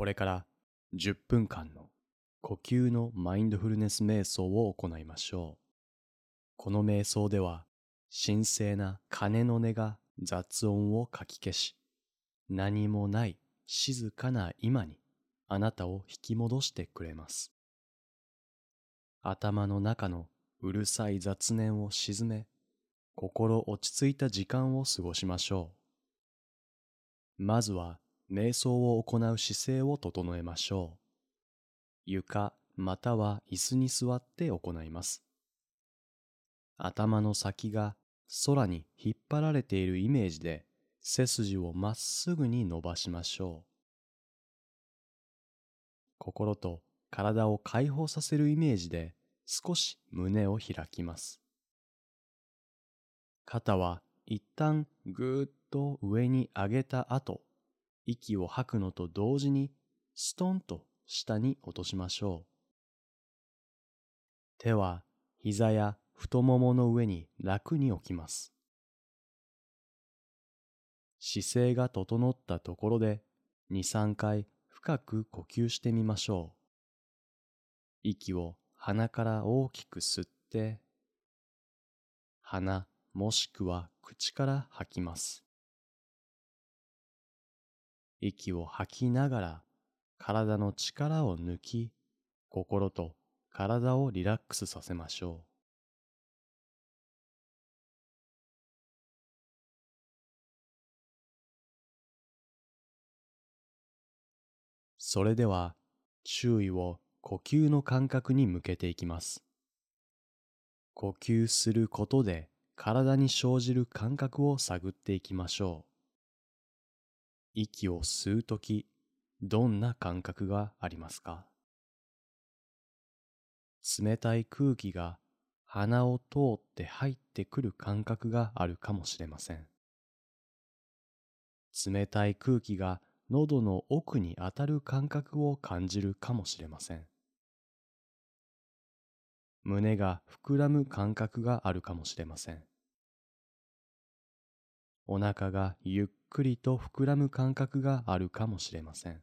これから10分間の呼吸のマインドフルネス瞑想を行いましょう。この瞑想では神聖な鐘の音が雑音をかき消し、何もない静かな今にあなたを引き戻してくれます。頭の中のうるさい雑念を沈め、心落ち着いた時間を過ごしましょう。まずは瞑想を行う姿勢を整えましょう。床または椅子に座って行います。頭の先が空に引っ張られているイメージで背筋をまっすぐに伸ばしましょう。心と体を解放させるイメージで少し胸を開きます。肩は一旦ぐーっと上に上げた後、息を吐くのと同時にストンと下に落としましょう。手は膝や太ももの上に楽に置きます。姿勢が整ったところで2、3回深く呼吸してみましょう。息を鼻から大きく吸って、鼻もしくは口から吐きます。息を吐きながら体の力を抜き、心と体をリラックスさせましょう。それでは注意を呼吸の感覚に向けていきます。呼吸することで体に生じる感覚を探っていきましょう。息を吸うとき、どんな感覚がありますか？冷たい空気が鼻を通って入ってくる感覚があるかもしれません。冷たい空気が喉の奥に当たる感覚を感じるかもしれません。胸が膨らむ感覚があるかもしれません。お腹がゆっくりと膨らむ感覚があるかもしれません。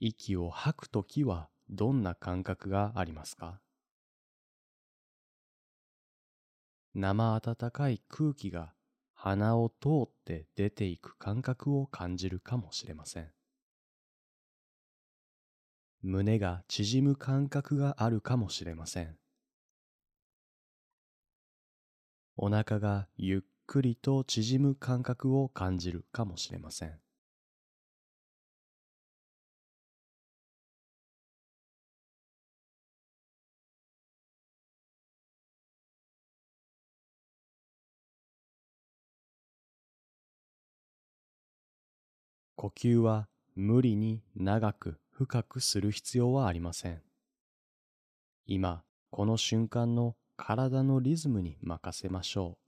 息を吐くときはどんな感覚がありますか？生温かい空気が鼻を通って出ていく感覚を感じるかもしれません。胸が縮む感覚があるかもしれません。お腹がゆっくりと縮む感覚を感じるかもしれません。呼吸は無理に長く深くする必要はありません。今、この瞬間の体のリズムに任せましょう。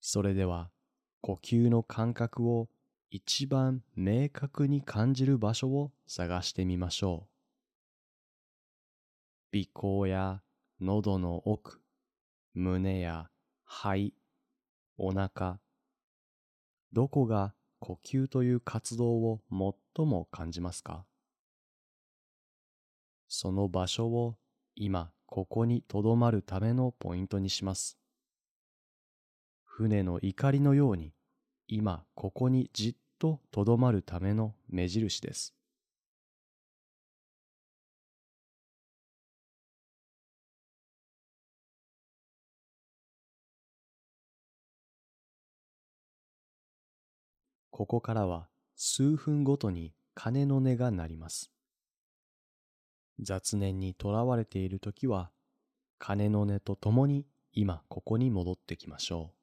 それでは呼吸の感覚を一番明確に感じる場所を探してみましょう。鼻孔や喉の奥、胸や肺、お腹、どこが呼吸という活動を最も感じますか？その場所を今ここにとどまるためのポイントにします。船の怒りのように今ここにじっととどまるための目印です。ここからは数分ごとに鐘の音が鳴ります。雑念にとらわれているときは、鐘の音とともに今ここに戻ってきましょう。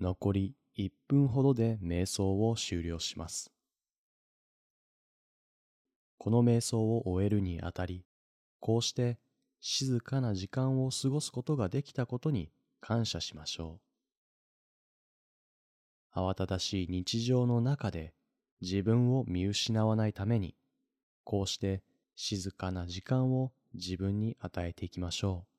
残り1分ほどで瞑想を終了します。この瞑想を終えるにあたり、こうして静かな時間を過ごすことができたことに感謝しましょう。慌ただしい日常の中で自分を見失わないために、こうして静かな時間を自分に与えていきましょう。